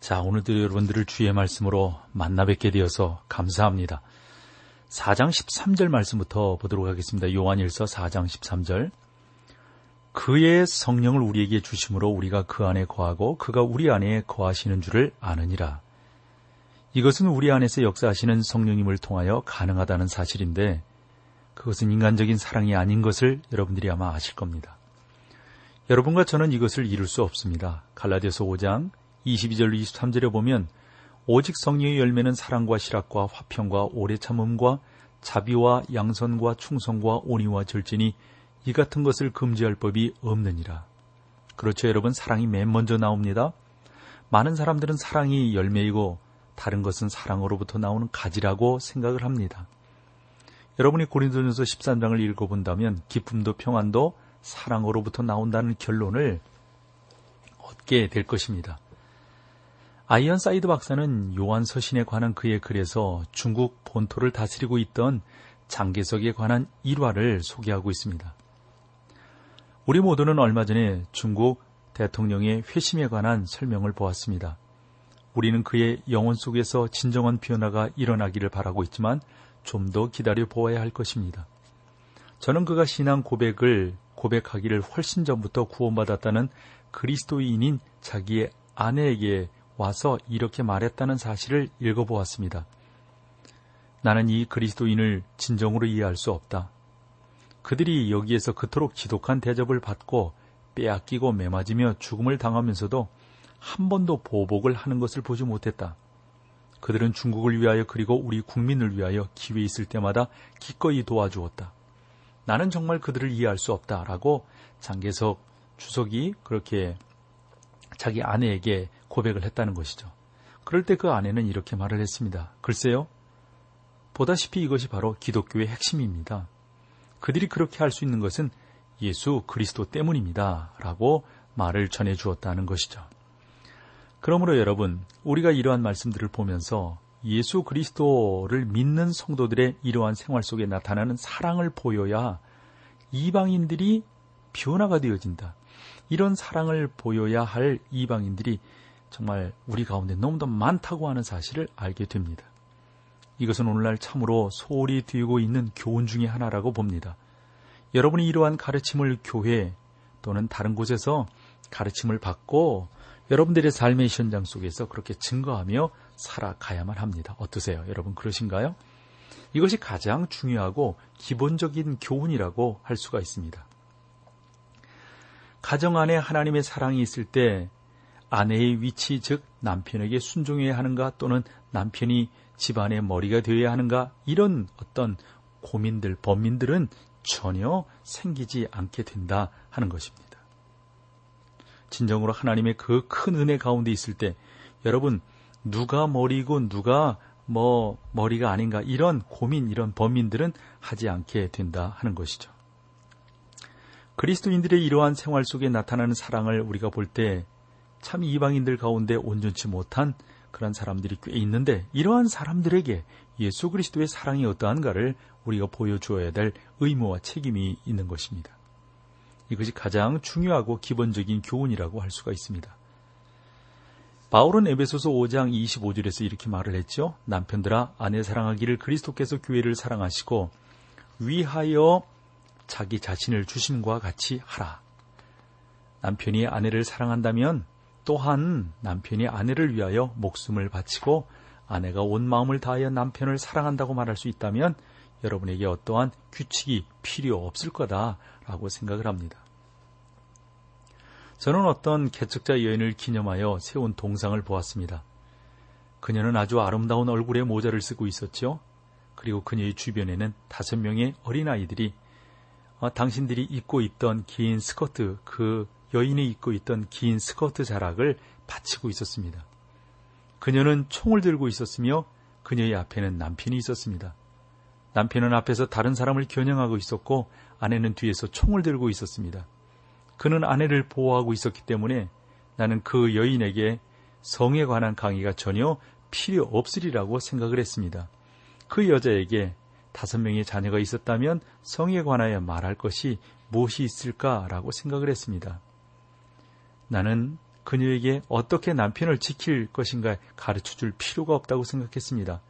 자, 오늘도 여러분들을 주의 말씀으로 만나 뵙게 되어서 감사합니다. 4장 13절 말씀부터 보도록 하겠습니다. 요한일서 4장 13절. 그의 성령을 우리에게 주심으로 우리가 그 안에 거하고 그가 우리 안에 거하시는 줄을 아느니라. 이것은 우리 안에서 역사하시는 성령님을 통하여 가능하다는 사실인데 그것은 인간적인 사랑이 아닌 것을 여러분들이 아마 아실 겁니다. 여러분과 저는 이것을 이룰 수 없습니다. 갈라디아서 5장 22절 23절에 보면 오직 성령의 열매는 사랑과 실학과 화평과 오래 참음과 자비와 양선과 충성과 온유와 절진이 이 같은 것을 금지할 법이 없느니라. 그렇죠, 여러분. 사랑이 맨 먼저 나옵니다. 많은 사람들은 사랑이 열매이고 다른 것은 사랑으로부터 나오는 가지라고 생각을 합니다. 여러분이 고린도전서 13장을 읽어본다면 기쁨도 평안도 사랑으로부터 나온다는 결론을 얻게 될 것입니다. 아이언 사이드 박사는 요한 서신에 관한 그의 글에서 중국 본토를 다스리고 있던 장개석에 관한 일화를 소개하고 있습니다. 우리 모두는 얼마 전에 중국 대통령의 회심에 관한 설명을 보았습니다. 우리는 그의 영혼 속에서 진정한 변화가 일어나기를 바라고 있지만 좀 더 기다려 보아야 할 것입니다. 저는 그가 신앙 고백을 고백하기를 훨씬 전부터 구원받았다는 그리스도인인 자기의 아내에게 와서 이렇게 말했다는 사실을 읽어보았습니다. 나는 이 그리스도인을 진정으로 이해할 수 없다. 그들이 여기에서 그토록 지독한 대접을 받고 빼앗기고 매맞으며 죽음을 당하면서도 한 번도 보복을 하는 것을 보지 못했다. 그들은 중국을 위하여 그리고 우리 국민을 위하여 기회 있을 때마다 기꺼이 도와주었다. 나는 정말 그들을 이해할 수 없다라고 장계석 주석이 그렇게 자기 아내에게 고백을 했다는 것이죠. 그럴 때 그 아내는 이렇게 말을 했습니다. 글쎄요. 보다시피 이것이 바로 기독교의 핵심입니다. 그들이 그렇게 할 수 있는 것은 예수 그리스도 때문입니다. 라고 말을 전해 주었다는 것이죠. 그러므로 여러분, 우리가 이러한 말씀들을 보면서 예수 그리스도를 믿는 성도들의 이러한 생활 속에 나타나는 사랑을 보여야 이방인들이 변화가 되어진다. 이런 사랑을 보여야 할 이방인들이 정말 우리 가운데 너무도 많다고 하는 사실을 알게 됩니다. 이것은 오늘날 참으로 소홀히 뒤고 있는 교훈 중의 하나라고 봅니다. 여러분이 이러한 가르침을 교회 또는 다른 곳에서 가르침을 받고 여러분들의 삶의 현장 속에서 그렇게 증거하며 살아가야만 합니다. 어떠세요? 여러분 그러신가요? 이것이 가장 중요하고 기본적인 교훈이라고 할 수가 있습니다. 가정 안에 하나님의 사랑이 있을 때 아내의 위치, 즉 남편에게 순종해야 하는가 또는 남편이 집안의 머리가 되어야 하는가 이런 어떤 고민들, 범민들은 전혀 생기지 않게 된다 하는 것입니다. 진정으로 하나님의 그 큰 은혜 가운데 있을 때 여러분 누가 머리고 누가 뭐 머리가 아닌가 이런 고민 이런 범민들은 하지 않게 된다 하는 것이죠. 그리스도인들의 이러한 생활 속에 나타나는 사랑을 우리가 볼 때 참 이방인들 가운데 온전치 못한 그런 사람들이 꽤 있는데 이러한 사람들에게 예수 그리스도의 사랑이 어떠한가를 우리가 보여주어야 될 의무와 책임이 있는 것입니다. 이것이 가장 중요하고 기본적인 교훈이라고 할 수가 있습니다. 바울은 에베소서 5장 25절에서 이렇게 말을 했죠. 남편들아 아내 사랑하기를 그리스도께서 교회를 사랑하시고 위하여 자기 자신을 주심과 같이 하라. 남편이 아내를 사랑한다면 또한 남편이 아내를 위하여 목숨을 바치고 아내가 온 마음을 다하여 남편을 사랑한다고 말할 수 있다면 여러분에게 어떠한 규칙이 필요 없을 거다라고 생각을 합니다. 저는 어떤 개척자 여인을 기념하여 세운 동상을 보았습니다. 그녀는 아주 아름다운 얼굴에 모자를 쓰고 있었죠. 그리고 그녀의 주변에는 다섯 명의 어린아이들이 어, 당신들이 입고 있던 긴 스커트, 그 여인이 입고 있던 긴 스커트 자락을 받치고 있었습니다. 그녀는 총을 들고 있었으며 그녀의 앞에는 남편이 있었습니다. 남편은 앞에서 다른 사람을 겨냥하고 있었고 아내는 뒤에서 총을 들고 있었습니다. 그는 아내를 보호하고 있었기 때문에 나는 그 여인에게 성에 관한 강의가 전혀 필요 없으리라고 생각을 했습니다. 그 여자에게 다섯 명의 자녀가 있었다면 성에 관하여 말할 것이 무엇이 있을까라고 생각을 했습니다. 나는 그녀에게 어떻게 남편을 지킬 것인가 가르쳐 줄 필요가 없다고 생각했습니다.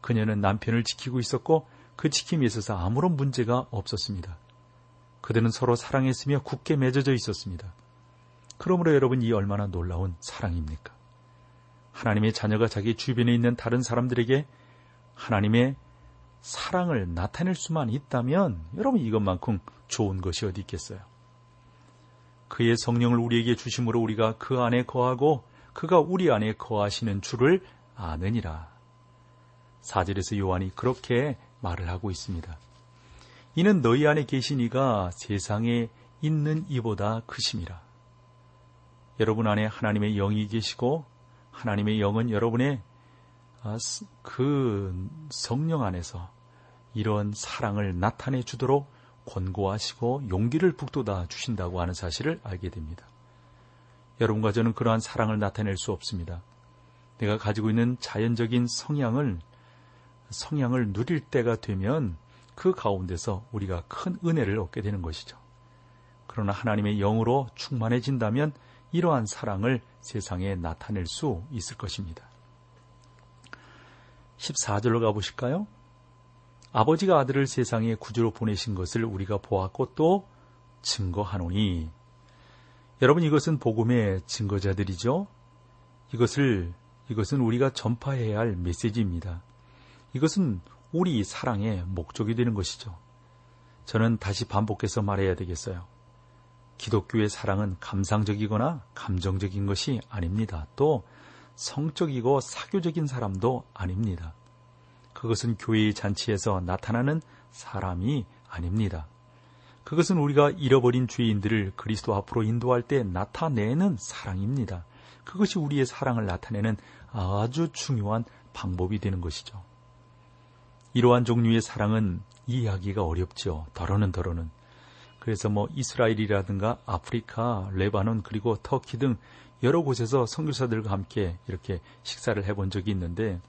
그녀는 남편을 지키고 있었고 그 지킴에 있어서 아무런 문제가 없었습니다. 그들은 서로 사랑했으며 굳게 맺어져 있었습니다. 그러므로 여러분 이 얼마나 놀라운 사랑입니까? 하나님의 자녀가 자기 주변에 있는 다른 사람들에게 하나님의 사랑을 나타낼 수만 있다면 여러분 이것만큼 좋은 것이 어디 있겠어요? 그의 성령을 우리에게 주심으로 우리가 그 안에 거하고 그가 우리 안에 거하시는 줄을 아느니라. 사절에서 요한이 그렇게 말을 하고 있습니다. 이는 너희 안에 계신 이가 세상에 있는 이보다 크심이라. 여러분 안에 하나님의 영이 계시고 하나님의 영은 여러분의 아, 그 성령 안에서 이런 사랑을 나타내 주도록 권고하시고 용기를 북돋아 주신다고 하는 사실을 알게 됩니다. 여러분과 저는 그러한 사랑을 나타낼 수 없습니다. 내가 가지고 있는 자연적인 성향을 성향을 누릴 때가 되면 그 가운데서 우리가 큰 은혜를 얻게 되는 것이죠. 그러나 하나님의 영으로 충만해진다면 이러한 사랑을 세상에 나타낼 수 있을 것입니다. 14절로 가보실까요? 아버지가 아들을 세상에 구주로 보내신 것을 우리가 보았고 또 증거하노니 여러분 이것은 복음의 증거자들이죠. 이것을 이것은 우리가 전파해야 할 메시지입니다. 이것은 우리 사랑의 목적이 되는 것이죠. 저는 다시 반복해서 말해야 되겠어요. 기독교의 사랑은 감상적이거나 감정적인 것이 아닙니다. 또 성적이고 사교적인 사람도 아닙니다. 그것은 교회의 잔치에서 나타나는 사람이 아닙니다. 그것은 우리가 잃어버린 죄인들을 그리스도 앞으로 인도할 때 나타내는 사랑입니다. 그것이 우리의 사랑을 나타내는 아주 중요한 방법이 되는 것이죠. 이러한 종류의 사랑은 이해하기가 어렵죠. 덜어는 덜어는. 그래서 뭐 이스라엘이라든가 아프리카, 레바논 그리고 터키 등 여러 곳에서 선교사들과 함께 이렇게 식사를 해본 적이 있는데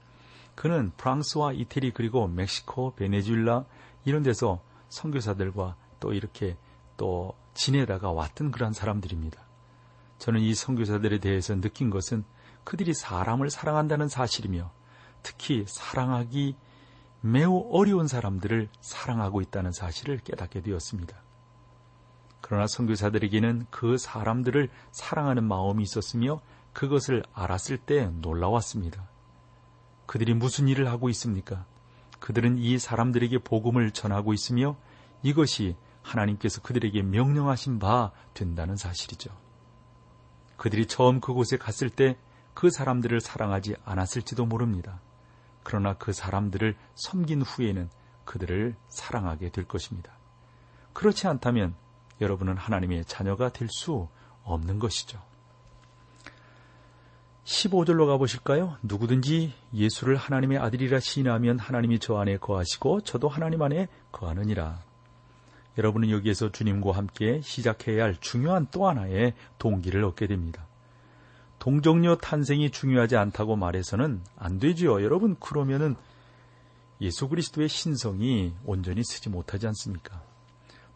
그는 프랑스와 이태리 그리고 멕시코, 베네수엘라 이런 데서 선교사들과 또 이렇게 또 지내다가 왔던 그러한 사람들입니다. 저는 이 선교사들에 대해서 느낀 것은 그들이 사람을 사랑한다는 사실이며 특히 사랑하기 매우 어려운 사람들을 사랑하고 있다는 사실을 깨닫게 되었습니다. 그러나 선교사들에게는 그 사람들을 사랑하는 마음이 있었으며 그것을 알았을 때 놀라웠습니다. 그들이 무슨 일을 하고 있습니까? 그들은 이 사람들에게 복음을 전하고 있으며 이것이 하나님께서 그들에게 명령하신 바 된다는 사실이죠. 그들이 처음 그곳에 갔을 때 그 사람들을 사랑하지 않았을지도 모릅니다. 그러나 그 사람들을 섬긴 후에는 그들을 사랑하게 될 것입니다. 그렇지 않다면 여러분은 하나님의 자녀가 될 수 없는 것이죠. 15절로 가보실까요? 누구든지 예수를 하나님의 아들이라 시인하면 하나님이 저 안에 거하시고 저도 하나님 안에 거하느니라. 여러분은 여기에서 주님과 함께 시작해야 할 중요한 또 하나의 동기를 얻게 됩니다. 동정녀 탄생이 중요하지 않다고 말해서는 안 되지요. 여러분 그러면은 예수 그리스도의 신성이 온전히 쓰지 못하지 않습니까?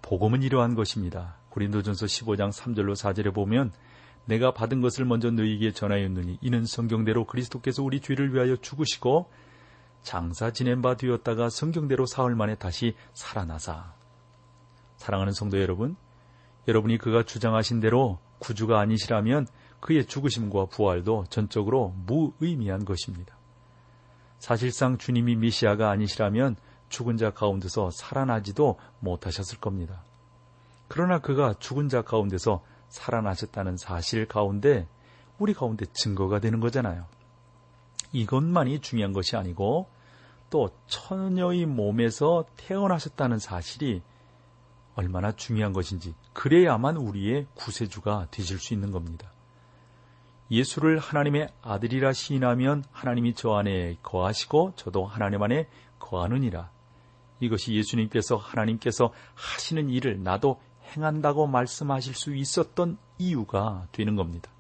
복음은 이러한 것입니다. 고린도전서 15장 3절로 4절에 보면 내가 받은 것을 먼저 너희에게 전하였느니 이는 성경대로 그리스도께서 우리 죄를 위하여 죽으시고 장사 지낸 바 되었다가 성경대로 사흘 만에 다시 살아나사. 사랑하는 성도 여러분, 여러분이 그가 주장하신 대로 구주가 아니시라면 그의 죽으심과 부활도 전적으로 무의미한 것입니다. 사실상 주님이 미시아가 아니시라면 죽은 자 가운데서 살아나지도 못하셨을 겁니다. 그러나 그가 죽은 자 가운데서 살아나셨다는 사실 가운데 우리 가운데 증거가 되는 거잖아요. 이것만이 중요한 것이 아니고 또 처녀의 몸에서 태어나셨다는 사실이 얼마나 중요한 것인지 그래야만 우리의 구세주가 되실 수 있는 겁니다. 예수를 하나님의 아들이라 시인하면 하나님이 저 안에 거하시고 저도 하나님 안에 거하느니라. 이것이 예수님께서 하나님께서 하시는 일을 나도 행한다고 말씀하실 수 있었던 이유가 되는 겁니다.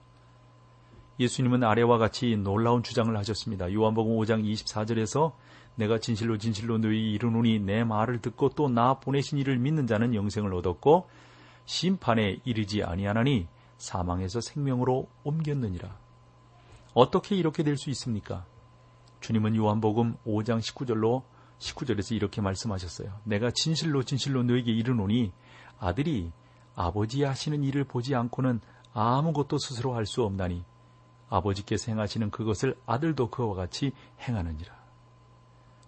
예수님은 아래와 같이 놀라운 주장을 하셨습니다. 요한복음 5장 24절에서 내가 진실로 진실로 너희 이르노니 내 말을 듣고 또 나 보내신 이를 믿는 자는 영생을 얻었고 심판에 이르지 아니하나니 사망에서 생명으로 옮겼느니라. 어떻게 이렇게 될 수 있습니까? 주님은 요한복음 5장 19절로 19절에서 이렇게 말씀하셨어요. 내가 진실로 진실로 너에게 이르노니 아들이 아버지 하시는 일을 보지 않고는 아무것도 스스로 할 수 없나니 아버지께서 행하시는 그것을 아들도 그와 같이 행하느니라.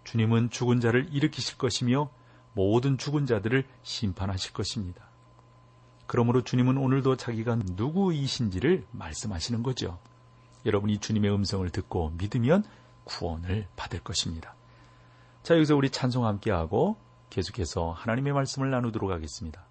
주님은 죽은 자를 일으키실 것이며 모든 죽은 자들을 심판하실 것입니다. 그러므로 주님은 오늘도 자기가 누구이신지를 말씀하시는 거죠. 여러분이 주님의 음성을 듣고 믿으면 구원을 받을 것입니다. 자, 여기서 우리 찬송 함께 하고 계속해서 하나님의 말씀을 나누도록 하겠습니다.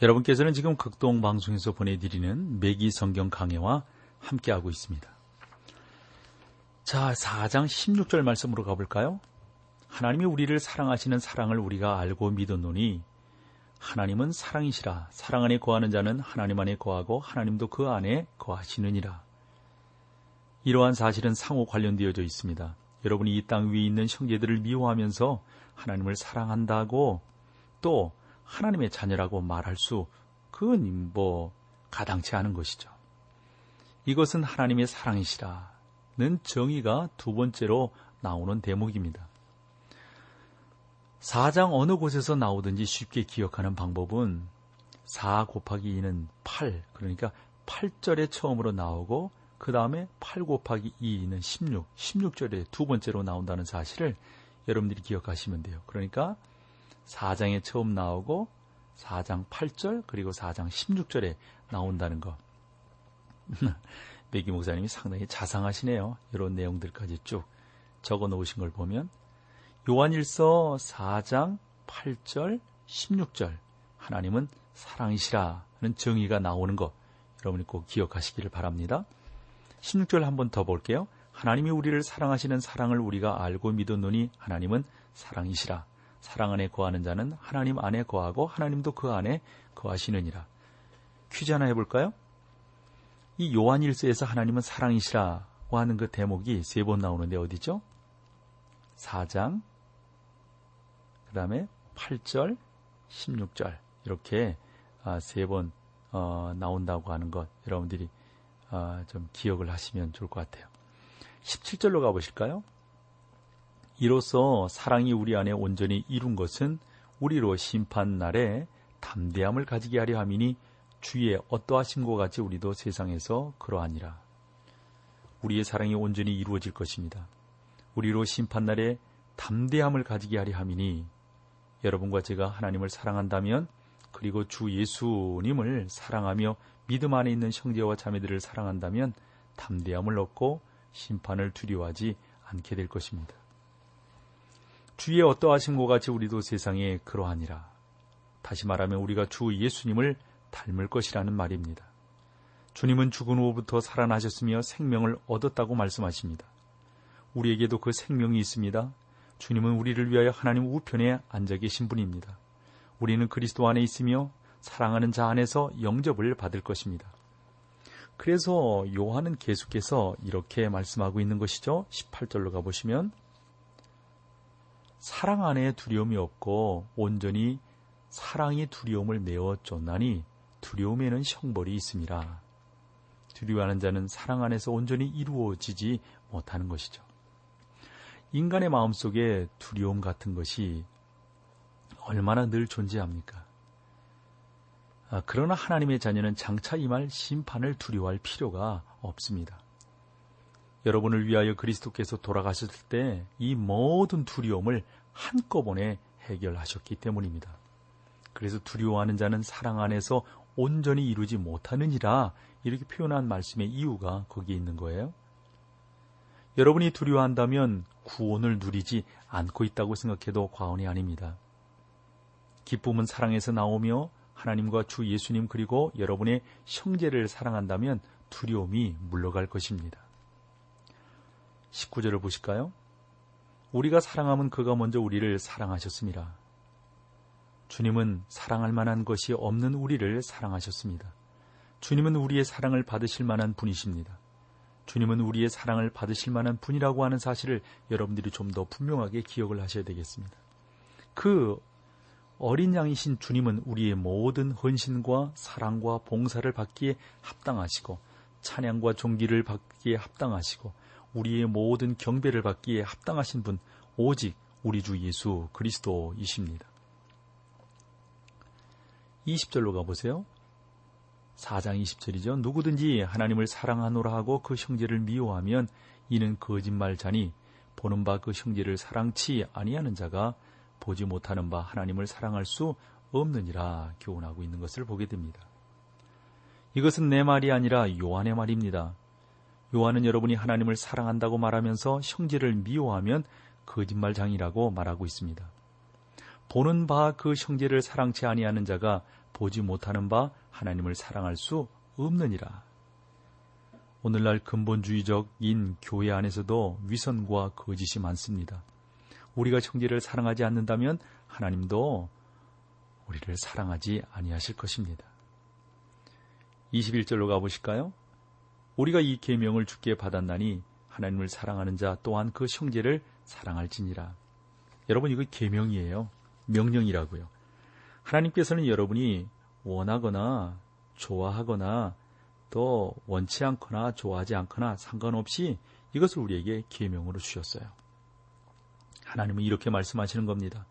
여러분께서는 지금 극동 방송에서 보내드리는 매기 성경 강해와 함께하고 있습니다. 자, 4장 16절 말씀으로 가볼까요? 하나님이 우리를 사랑하시는 사랑을 우리가 알고 믿었노니 하나님은 사랑이시라 사랑 안에 거하는 자는 하나님 안에 거하고 하나님도 그 안에 거하시느니라. 이러한 사실은 상호 관련되어져 있습니다. 여러분이 이 땅 위에 있는 형제들을 미워하면서 하나님을 사랑한다고 또 하나님의 자녀라고 말할 수 그건 뭐 가당치 않은 것이죠. 이것은 하나님의 사랑이시라는 정의가 두 번째로 나오는 대목입니다. 4장 어느 곳에서 나오든지 쉽게 기억하는 방법은 4 곱하기 2는 8, 그러니까 8절에 처음으로 나오고 그 다음에 8 곱하기 2는 16, 16절에 두 번째로 나온다는 사실을 여러분들이 기억하시면 돼요. 그러니까 4장에 처음 나오고 4장 8절 그리고 4장 16절에 나온다는 것. 매기 목사님이 상당히 자상하시네요. 이런 내용들까지 쭉 적어 놓으신 걸 보면 요한일서 4장 8절 16절 하나님은 사랑이시라는 정의가 나오는 것 여러분이 꼭 기억하시기를 바랍니다. 16절 한번 더 볼게요. 하나님이 우리를 사랑하시는 사랑을 우리가 알고 믿었노니 하나님은 사랑이시라. 사랑 안에 거하는 자는 하나님 안에 거하고 하나님도 그 안에 거하시느니라. 퀴즈 하나 해볼까요? 이 요한일서에서 하나님은 사랑이시라고 하는 그 대목이 세 번 나오는데 어디죠? 4장, 그 다음에 8절, 16절 이렇게 아, 세번 어, 나온다고 하는 것 여러분들이 아, 좀 기억을 하시면 좋을 것 같아요. 17절로 가보실까요? 이로써 사랑이 우리 안에 온전히 이룬 것은 우리로 심판 날에 담대함을 가지게 하려 함이니 주의 어떠하신 것 같이 우리도 세상에서 그러하니라. 우리의 사랑이 온전히 이루어질 것입니다. 우리로 심판 날에 담대함을 가지게 하려 함이니 여러분과 제가 하나님을 사랑한다면 그리고 주 예수님을 사랑하며 믿음 안에 있는 형제와 자매들을 사랑한다면 담대함을 얻고 심판을 두려워하지 않게 될 것입니다. 주의 어떠하신 것 같이 우리도 세상에 그러하니라. 다시 말하면 우리가 주 예수님을 닮을 것이라는 말입니다. 주님은 죽은 후부터 살아나셨으며 생명을 얻었다고 말씀하십니다. 우리에게도 그 생명이 있습니다. 주님은 우리를 위하여 하나님 우편에 앉아 계신 분입니다. 우리는 그리스도 안에 있으며 사랑하는 자 안에서 영접을 받을 것입니다. 그래서 요한은 계속해서 이렇게 말씀하고 있는 것이죠. 18절로 가보시면 사랑 안에 두려움이 없고 온전히 사랑이 두려움을 메워 쫓나니 두려움에는 형벌이 있습니다. 두려워하는 자는 사랑 안에서 온전히 이루어지지 못하는 것이죠. 인간의 마음 속에 두려움 같은 것이 얼마나 늘 존재합니까? 아, 그러나 하나님의 자녀는 장차 임할 심판을 두려워할 필요가 없습니다. 여러분을 위하여 그리스도께서 돌아가셨을 때이 모든 두려움을 한꺼번에 해결하셨기 때문입니다. 그래서 두려워하는 자는 사랑 안에서 온전히 이루지 못하느니라 이렇게 표현한 말씀의 이유가 거기에 있는 거예요. 여러분이 두려워한다면 구원을 누리지 않고 있다고 생각해도 과언이 아닙니다. 기쁨은 사랑에서 나오며 하나님과 주 예수님 그리고 여러분의 형제를 사랑한다면 두려움이 물러갈 것입니다. 19절을 보실까요? 우리가 사랑하면 그가 먼저 우리를 사랑하셨습니다. 주님은 사랑할 만한 것이 없는 우리를 사랑하셨습니다. 주님은 우리의 사랑을 받으실 만한 분이십니다. 주님은 우리의 사랑을 받으실 만한 분이라고 하는 사실을 여러분들이 좀 더 분명하게 기억을 하셔야 되겠습니다. 그 어린 양이신 주님은 우리의 모든 헌신과 사랑과 봉사를 받기에 합당하시고 찬양과 존귀를 받기에 합당하시고 우리의 모든 경배를 받기에 합당하신 분 오직 우리 주 예수 그리스도이십니다. 20절로 가보세요. 4장 20절이죠. 누구든지 하나님을 사랑하노라 하고 그 형제를 미워하면 이는 거짓말자니 보는 바 그 형제를 사랑치 아니하는 자가 보지 못하는 바 하나님을 사랑할 수 없느니라 교훈하고 있는 것을 보게 됩니다. 이것은 내 말이 아니라 요한의 말입니다. 요한은 여러분이 하나님을 사랑한다고 말하면서 형제를 미워하면 거짓말장이라고 말하고 있습니다. 보는 바 그 형제를 사랑치 아니하는 자가 보지 못하는 바 하나님을 사랑할 수 없느니라. 오늘날 근본주의적인 교회 안에서도 위선과 거짓이 많습니다. 우리가 형제를 사랑하지 않는다면 하나님도 우리를 사랑하지 아니하실 것입니다. 21절로 가보실까요? 우리가 이 계명을 주께 받았나니 하나님을 사랑하는 자 또한 그 형제를 사랑할지니라. 여러분 이거 계명이에요. 명령이라고요. 하나님께서는 여러분이 원하거나 좋아하거나 또 원치 않거나 좋아하지 않거나 상관없이 이것을 우리에게 계명으로 주셨어요. 하나님은 이렇게 말씀하시는 겁니다.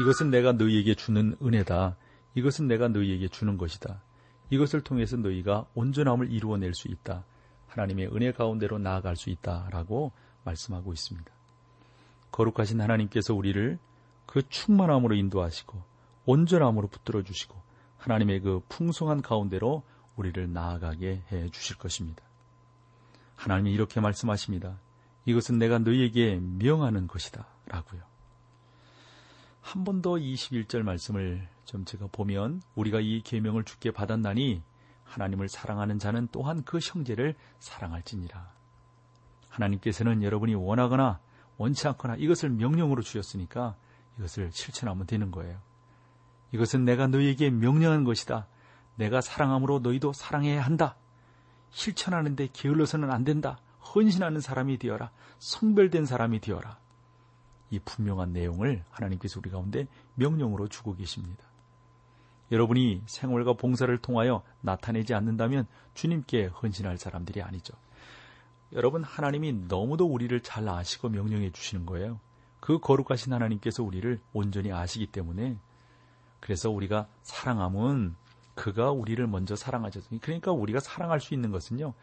이것은 내가 너희에게 주는 은혜다. 이것은 내가 너희에게 주는 것이다. 이것을 통해서 너희가 온전함을 이루어낼 수 있다. 하나님의 은혜 가운데로 나아갈 수 있다라고 말씀하고 있습니다. 거룩하신 하나님께서 우리를 그 충만함으로 인도하시고 온전함으로 붙들어 주시고 하나님의 그 풍성한 가운데로 우리를 나아가게 해 주실 것입니다. 하나님이 이렇게 말씀하십니다. 이것은 내가 너희에게 명하는 것이다. 라고요. 한 번 더 21절 말씀을 좀 제가 보면 우리가 이 계명을 주께 받았나니 하나님을 사랑하는 자는 또한 그 형제를 사랑할지니라. 하나님께서는 여러분이 원하거나 원치 않거나 이것을 명령으로 주셨으니까 이것을 실천하면 되는 거예요. 이것은 내가 너희에게 명령한 것이다. 내가 사랑함으로 너희도 사랑해야 한다. 실천하는데 게을러서는 안 된다. 헌신하는 사람이 되어라. 성별된 사람이 되어라. 이 분명한 내용을 하나님께서 우리 가운데 명령으로 주고 계십니다. 여러분이 생활과 봉사를 통하여 나타내지 않는다면 주님께 헌신할 사람들이 아니죠. 여러분 하나님이 너무도 우리를 잘 아시고 명령해 주시는 거예요. 그 거룩하신 하나님께서 우리를 온전히 아시기 때문에 그래서 우리가 사랑함은 그가 우리를 먼저 사랑하셨으니 그러니까 우리가 사랑할 수 있는 것은요.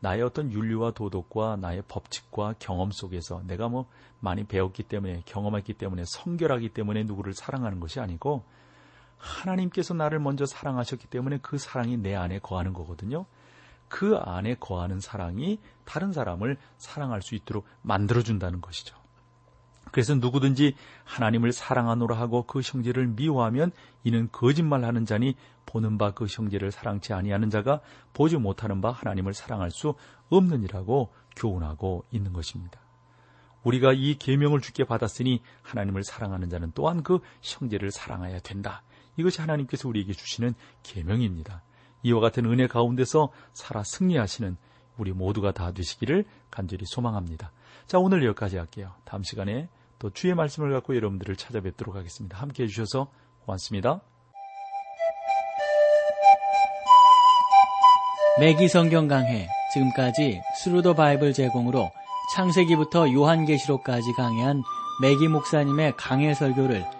나의 어떤 윤리와 도덕과 나의 법칙과 경험 속에서 내가 뭐 많이 배웠기 때문에 경험했기 때문에 성결하기 때문에 누구를 사랑하는 것이 아니고 하나님께서 나를 먼저 사랑하셨기 때문에 그 사랑이 내 안에 거하는 거거든요. 그 안에 거하는 사랑이 다른 사람을 사랑할 수 있도록 만들어준다는 것이죠. 그래서 누구든지 하나님을 사랑하노라 하고 그 형제를 미워하면 이는 거짓말하는 자니 보는 바 그 형제를 사랑치 아니하는 자가 보지 못하는 바 하나님을 사랑할 수 없느니라고 교훈하고 있는 것입니다. 우리가 이 계명을 주께 받았으니 하나님을 사랑하는 자는 또한 그 형제를 사랑해야 된다. 이것이 하나님께서 우리에게 주시는 계명입니다. 이와 같은 은혜 가운데서 살아 승리하시는 우리 모두가 다 되시기를 간절히 소망합니다. 자, 오늘 여기까지 할게요. 다음 시간에 또 주의 말씀을 갖고 여러분들을 찾아뵙도록 하겠습니다. 함께 해주셔서 고맙습니다. 매기 성경 강해 지금까지 Thru the Bible 제공으로 창세기부터 요한계시록까지 강해한 매기 목사님의 강해 설교를